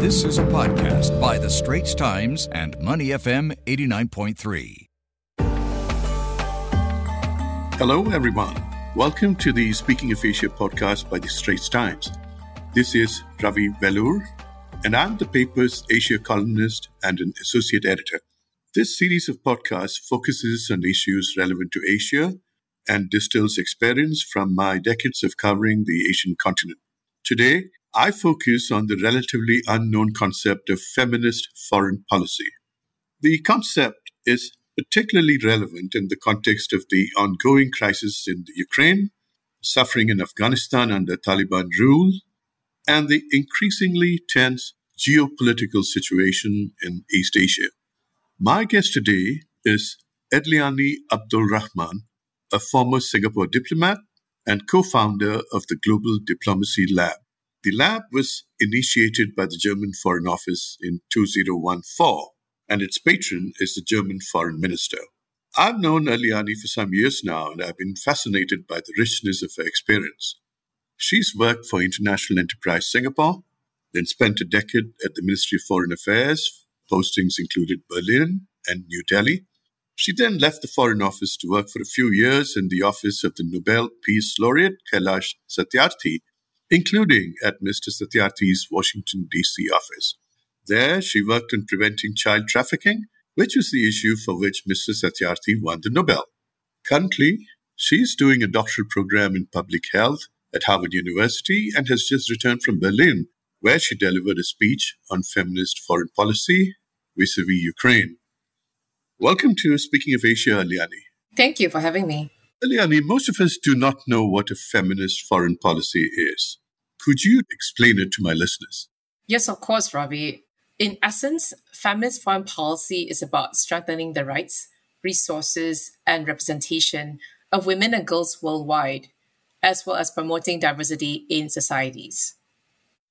This is a podcast by The Straits Times and Money FM 89.3. Hello, everyone. Welcome to the Speaking of Asia podcast by The Straits Times. This is Ravi Velloor, and I'm the paper's Asia columnist and an associate editor. This series of podcasts focuses on issues relevant to Asia and distills experience from my decades of covering the Asian continent. Today, I focus on the relatively unknown concept of feminist foreign policy. The concept is particularly relevant in the context of the ongoing crisis in Ukraine, suffering in Afghanistan under Taliban rule, and the increasingly tense geopolitical situation in East Asia. My guest today is Eirliani Abdul Rahman, a former Singapore diplomat and co founder of the Global Diplomacy Lab. The lab was initiated by the German Foreign Office in 2014, and its patron is the German Foreign Minister. I've known Eirliani for some years now, and I've been fascinated by the richness of her experience. She's worked for International Enterprise Singapore, then spent a decade at the Ministry of Foreign Affairs. Postings included Berlin and New Delhi. She then left the Foreign Office to work for a few years in the office of the Nobel Peace Laureate Kailash Satyarthi including at Mr. Satyarthi's Washington, D.C. office. There, she worked on preventing child trafficking, which was the issue for which Mr. Satyarthi won the Nobel. Currently, she's doing a doctoral program in public health at Harvard University and has just returned from Berlin, where she delivered a speech on feminist foreign policy vis a vis Ukraine. Welcome to Speaking of Asia, Liani. Thank you for having me. Liani, most of us do not know what a feminist foreign policy is. Could you explain it to my listeners? Yes, of course, Ravi. In essence, feminist foreign policy is about strengthening the rights, resources, and representation of women and girls worldwide, as well as promoting diversity in societies.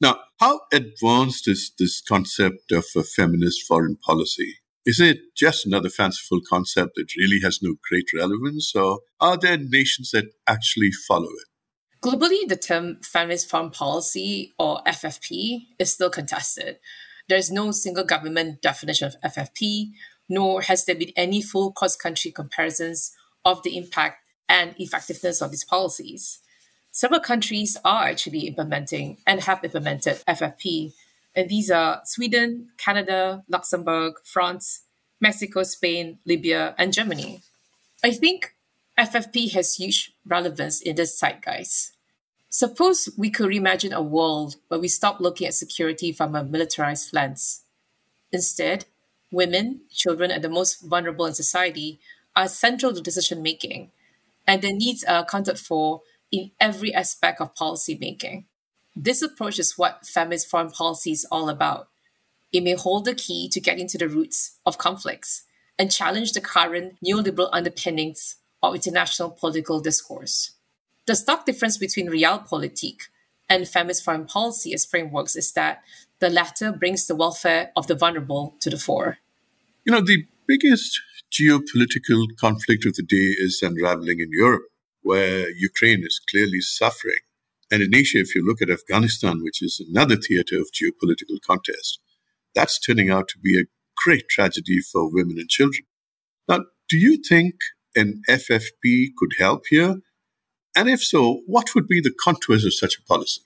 Now, how advanced is this concept of a feminist foreign policy? Is it just another fanciful concept that really has no great relevance, or are there nations that actually follow it? Globally, the term feminist foreign policy or FFP is still contested. There is no single government definition of FFP, nor has there been any full cross country comparisons of the impact and effectiveness of these policies. Several countries are actually implementing and have implemented FFP, and these are Sweden, Canada, Luxembourg, France, Mexico, Spain, Liberia, and Germany. I think FFP has huge relevance in this zeitgeist. Suppose we could imagine a world where we stop looking at security from a militarized lens. Instead, women, children, and the most vulnerable in society are central to decision making, and their needs are accounted for in every aspect of policy making. This approach is what feminist foreign policy is all about. It may hold the key to getting to the roots of conflicts and challenge the current neoliberal underpinnings of international political discourse. The stark difference between realpolitik and feminist foreign policy as frameworks is that the latter brings the welfare of the vulnerable to the fore. You know, the biggest geopolitical conflict of the day is unraveling in Europe, where Ukraine is clearly suffering and in Asia, if you look at Afghanistan, which is another theater of geopolitical contest, that's turning out to be a great tragedy for women and children. Now, do you think an FFP could help here? And if so, what would be the contours of such a policy?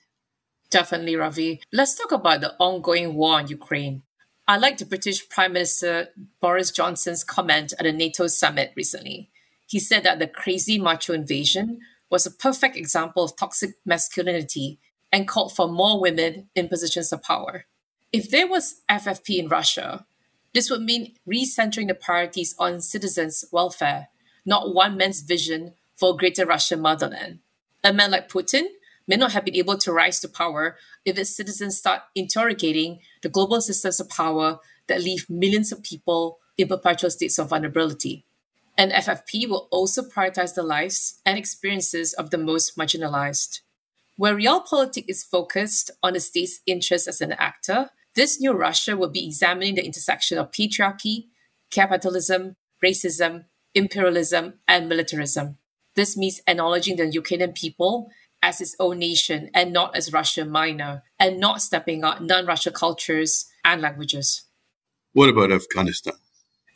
Definitely, Ravi. Let's talk about the ongoing war in Ukraine. I like the British Prime Minister Boris Johnson's comment at a NATO summit recently. He said that the crazy macho invasion was a perfect example of toxic masculinity and called for more women in positions of power. If there was FFP in Russia, this would mean recentering the priorities on citizens' welfare, not one man's vision for a greater Russian motherland. A man like Putin may not have been able to rise to power if its citizens start interrogating the global systems of power that leave millions of people in perpetual states of vulnerability. And FFP will also prioritize the lives and experiences of the most marginalized. Where realpolitik is focused on the state's interest as an actor, this new Russia will be examining the intersection of patriarchy, capitalism, racism, imperialism, and militarism. This means acknowledging the Ukrainian people as its own nation and not as Russia minor, and not stepping out non Russia cultures and languages. What about Afghanistan?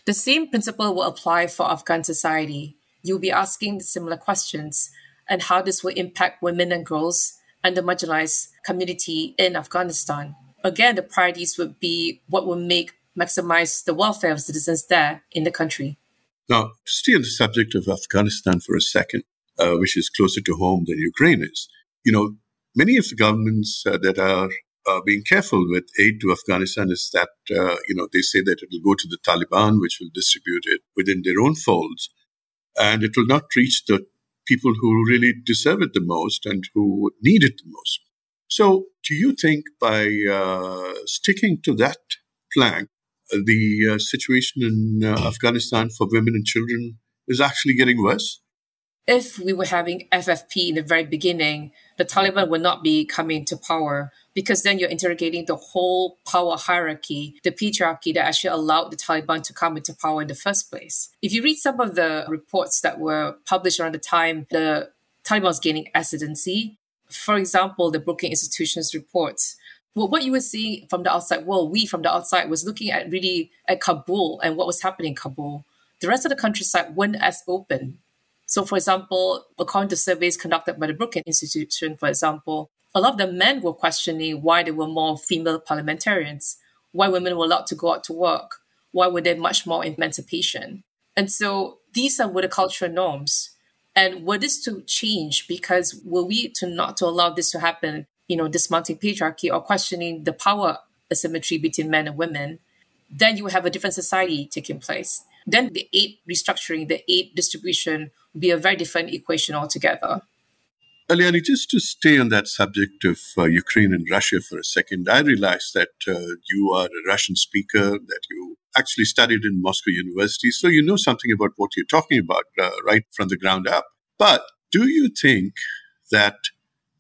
The same principle will apply for Afghan society. You'll be asking similar questions and how this will impact women and girls and the marginalized community in Afghanistan. Again, the priorities would be what will make maximize the welfare of citizens there in the country. Now, to stay on the subject of Afghanistan for a second, uh, which is closer to home than Ukraine is, you know, many of the governments uh, that are uh, being careful with aid to Afghanistan is that, uh, you know, they say that it will go to the Taliban, which will distribute it within their own folds. And it will not reach the people who really deserve it the most and who need it the most. So, do you think by uh, sticking to that plank, uh, the uh, situation in uh, Afghanistan for women and children is actually getting worse? If we were having FFP in the very beginning, the Taliban would not be coming to power because then you're interrogating the whole power hierarchy, the patriarchy that actually allowed the Taliban to come into power in the first place. If you read some of the reports that were published around the time the Taliban was gaining ascendancy, for example, the Brookings Institution's reports, well, what you were seeing from the outside world, we from the outside was looking at really at Kabul and what was happening in Kabul. The rest of the countryside weren't as open. So, for example, according to surveys conducted by the Brookings Institution, for example, a lot of the men were questioning why there were more female parliamentarians, why women were allowed to go out to work, why were there much more emancipation. And so these are were the cultural norms. And were this to change because were we to not to allow this to happen, you know, dismounting patriarchy or questioning the power asymmetry between men and women, then you would have a different society taking place. Then the aid restructuring, the aid distribution would be a very different equation altogether. Eirliani, just to stay on that subject of uh, Ukraine and Russia for a second, I realize that uh, you are a Russian speaker, that you actually studied in Moscow University, so you know something about what you're talking about uh, right from the ground up. But do you think that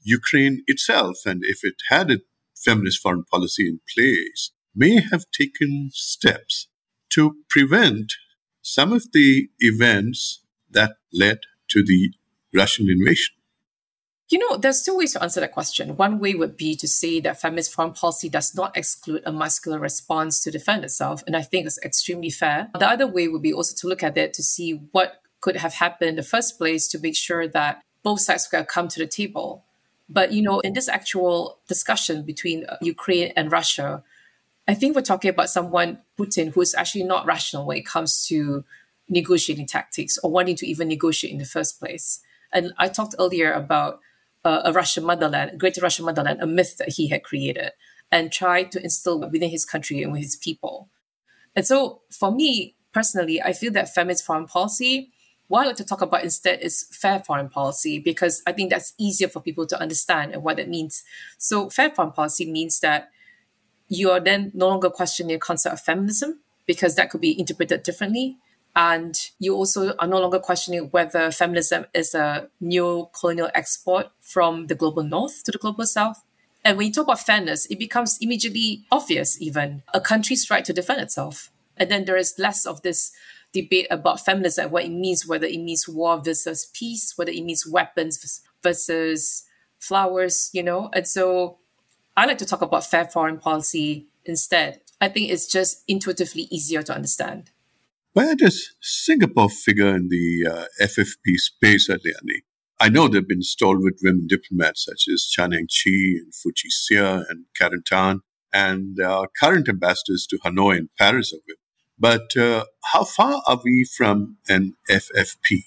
Ukraine itself, and if it had a feminist foreign policy in place, may have taken steps to prevent some of the events that led to the Russian invasion? You know, there's two ways to answer that question. One way would be to say that feminist foreign policy does not exclude a muscular response to defend itself. And I think it's extremely fair. The other way would be also to look at it to see what could have happened in the first place to make sure that both sides could come to the table. But, you know, in this actual discussion between uh, Ukraine and Russia, I think we're talking about someone, Putin, who is actually not rational when it comes to negotiating tactics or wanting to even negotiate in the first place. And I talked earlier about uh, a Russian motherland, a greater Russian motherland, a myth that he had created and tried to instill within his country and with his people. And so for me personally, I feel that feminist foreign policy, what I like to talk about instead is fair foreign policy because I think that's easier for people to understand and what that means. So fair foreign policy means that you are then no longer questioning the concept of feminism because that could be interpreted differently. And you also are no longer questioning whether feminism is a new colonial export from the global north to the global south. And when you talk about fairness, it becomes immediately obvious, even a country's right to defend itself. And then there is less of this debate about feminism, what it means, whether it means war versus peace, whether it means weapons versus flowers, you know? And so I like to talk about fair foreign policy instead. I think it's just intuitively easier to understand. Where does Singapore figure in the uh, FFP space, Eirliani? I know there have been stalwart women diplomats such as Chan Heng Chee and Chi Hsia and Karen Tan, and uh, current ambassadors to Hanoi and Paris of it. But uh, how far are we from an FFP?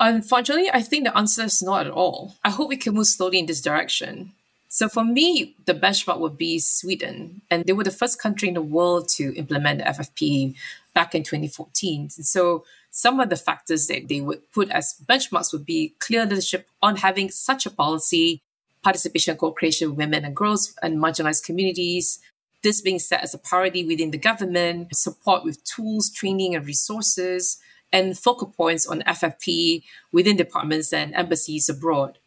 Unfortunately, I think the answer is not at all. I hope we can move slowly in this direction. So for me, the benchmark would be Sweden. And they were the first country in the world to implement the FFP back in 2014. And so some of the factors that they would put as benchmarks would be clear leadership on having such a policy, participation and co-creation with women and girls and marginalized communities, this being set as a priority within the government, support with tools, training, and resources, and focal points on FFP within departments and embassies abroad.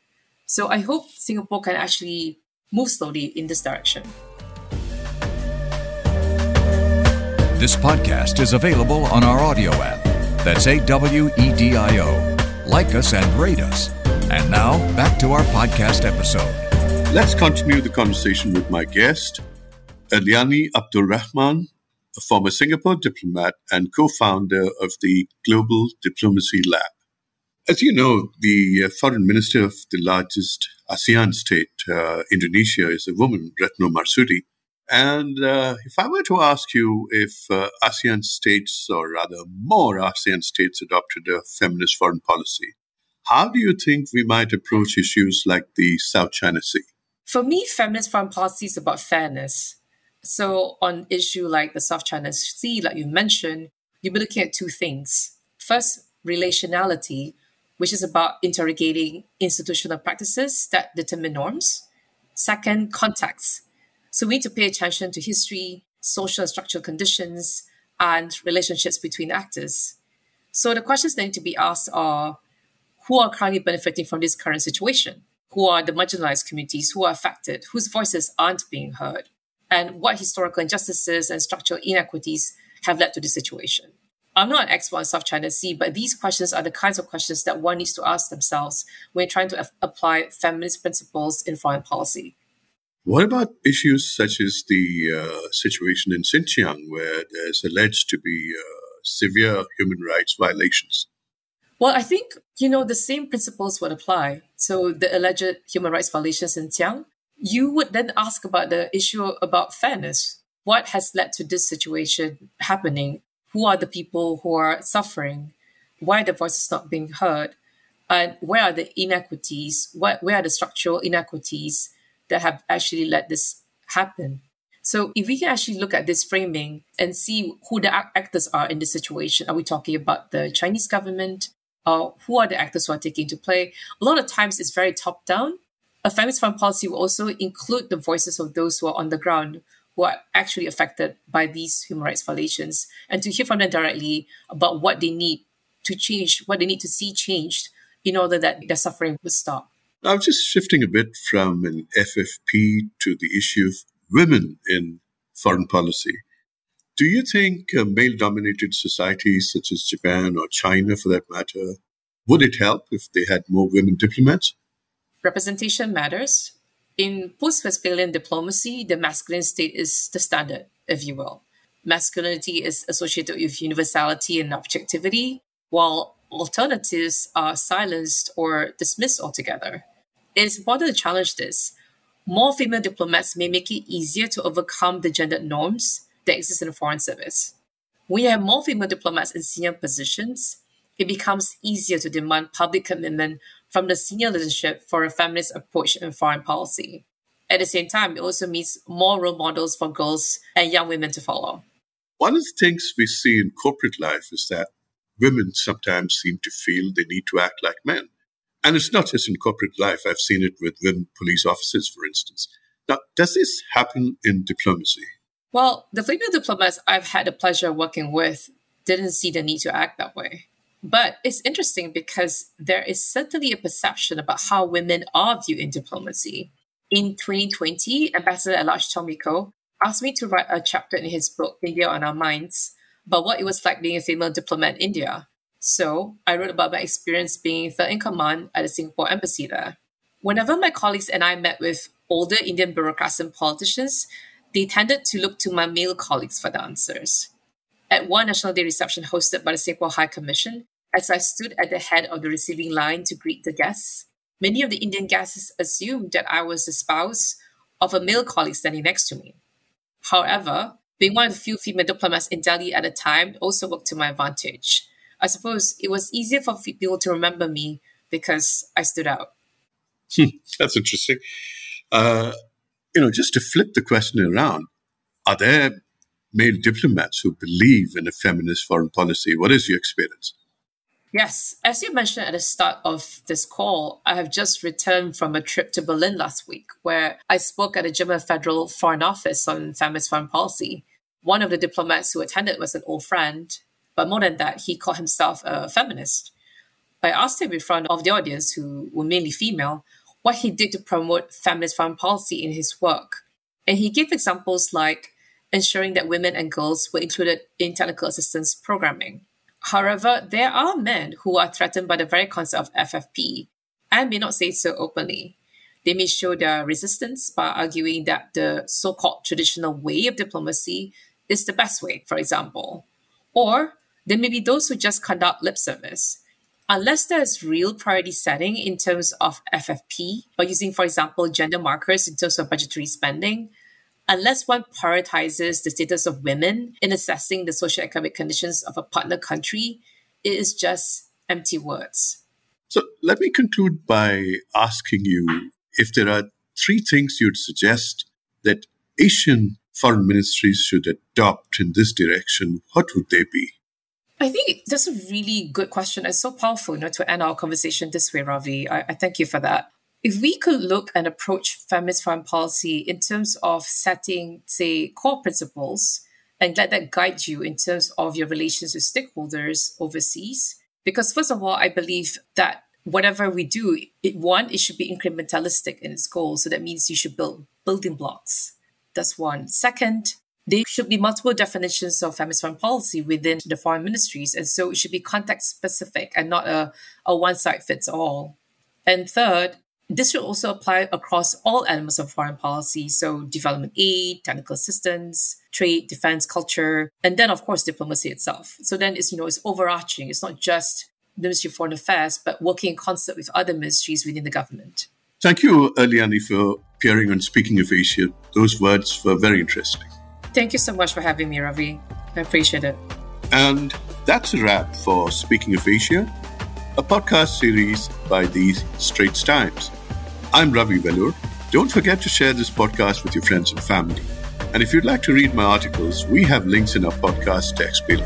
So I hope Singapore can actually move slowly in this direction. This podcast is available on our audio app. That's A W E D I O. Like us and rate us. And now, back to our podcast episode. Let's continue the conversation with my guest, Eirliani Abdul Rahman, a former Singapore diplomat and co founder of the Global Diplomacy Lab. As you know, the uh, foreign minister of the largest ASEAN state, uh, Indonesia, is a woman, Retno Marsudi. And uh, if I were to ask you if uh, ASEAN states, or rather more ASEAN states, adopted a feminist foreign policy, how do you think we might approach issues like the South China Sea? For me, feminist foreign policy is about fairness. So, on issue like the South China Sea, like you mentioned, you'll be looking at two things. First, relationality, which is about interrogating institutional practices that determine norms. Second, context. So, we need to pay attention to history, social and structural conditions, and relationships between actors. So, the questions that need to be asked are who are currently benefiting from this current situation? Who are the marginalized communities who are affected, whose voices aren't being heard? And what historical injustices and structural inequities have led to this situation? I'm not an expert on South China Sea, but these questions are the kinds of questions that one needs to ask themselves when trying to apply feminist principles in foreign policy. What about issues such as the uh, situation in Xinjiang, where there's alleged to be uh, severe human rights violations? Well, I think, you know, the same principles would apply. So the alleged human rights violations in Xinjiang, you would then ask about the issue about fairness. What has led to this situation happening? Who are the people who are suffering? Why are the voices not being heard? And where are the inequities? What, where are the structural inequities that have actually let this happen? So if we can actually look at this framing and see who the actors are in this situation, are we talking about the Chinese government? uh, who are the actors who are taking to play. A lot of times it's very top down. A feminist foreign policy will also include the voices of those who are on the ground, who are actually affected by these human rights violations, and to hear from them directly about what they need to change, what they need to see changed in order that their suffering would stop. Now, just shifting a bit from an FFP to the issue of women in foreign policy. Do you think male dominated societies such as Japan or China, for that matter, would it help if they had more women diplomats? Representation matters. In post Westphalian diplomacy, the masculine state is the standard, if you will. Masculinity is associated with universality and objectivity, while alternatives are silenced or dismissed altogether. It is important to challenge this. More female diplomats may make it easier to overcome the gendered norms that exist in the foreign service. When you have more female diplomats in senior positions, it becomes easier to demand public commitment from the senior leadership for a feminist approach in foreign policy. At the same time, it also means more role models for girls and young women to follow. One of the things we see in corporate life is that women sometimes seem to feel they need to act like men. And it's not just in corporate life, I've seen it with women police officers, for instance. Now, does this happen in diplomacy? Well, the female diplomats I've had the pleasure of working with didn't see the need to act that way. But it's interesting because there is certainly a perception about how women are viewed in diplomacy. In 2020, Ambassador at Tommy Koh asked me to write a chapter in his book, India on Our Minds, about what it was like being a female diplomat in India. So I wrote about my experience being third in command at the Singapore embassy there. Whenever my colleagues and I met with older Indian bureaucrats and politicians, they tended to look to my male colleagues for the answers. At one National Day reception hosted by the Singapore High Commission, as I stood at the head of the receiving line to greet the guests, many of the Indian guests assumed that I was the spouse of a male colleague standing next to me. However, being one of the few female diplomats in Delhi at the time also worked to my advantage. I suppose it was easier for people to remember me because I stood out. That's interesting. Uh, you know, just to flip the question around, are there male diplomats who believe in a feminist foreign policy? What is your experience? Yes, as you mentioned at the start of this call, I have just returned from a trip to Berlin last week where I spoke at the German Federal Foreign Office on feminist foreign policy. One of the diplomats who attended was an old friend, but more than that, he called himself a feminist. I asked him in front of the audience, who were mainly female, what he did to promote feminist foreign policy in his work. And he gave examples like ensuring that women and girls were included in technical assistance programming. However, there are men who are threatened by the very concept of FFP, and may not say so openly. They may show their resistance by arguing that the so called traditional way of diplomacy is the best way, for example. Or there may be those who just conduct lip service. Unless there's real priority setting in terms of FFP, or using, for example, gender markers in terms of budgetary spending, unless one prioritizes the status of women in assessing the socioeconomic conditions of a partner country, it is just empty words. So let me conclude by asking you if there are three things you'd suggest that Asian foreign ministries should adopt in this direction, what would they be? I think that's a really good question. It's so powerful, you know, to end our conversation this way, Ravi. I, I thank you for that. If we could look and approach feminist foreign policy in terms of setting, say, core principles and let that guide you in terms of your relations with stakeholders overseas, because first of all, I believe that whatever we do, it, one, it should be incrementalistic in its goal. So that means you should build building blocks. That's one. Second, there should be multiple definitions of feminist foreign policy within the foreign ministries. And so it should be context specific and not a, a one size fits all. And third, this should also apply across all elements of foreign policy. So development aid, technical assistance, trade, defense, culture, and then of course diplomacy itself. So then it's, you know, it's overarching. It's not just the Ministry of Foreign Affairs, but working in concert with other ministries within the government. Thank you, Eirliani, for appearing on Speaking of Asia. Those words were very interesting. Thank you so much for having me, Ravi. I appreciate it. And that's a wrap for Speaking of Asia, a podcast series by the Straits Times. I'm Ravi Velloor. Don't forget to share this podcast with your friends and family. And if you'd like to read my articles, we have links in our podcast text below.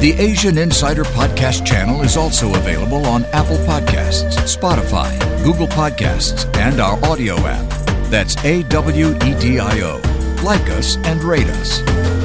The Asian Insider Podcast channel is also available on Apple Podcasts, Spotify, Google Podcasts, and our audio app. That's A W E D I O. Like us and rate us.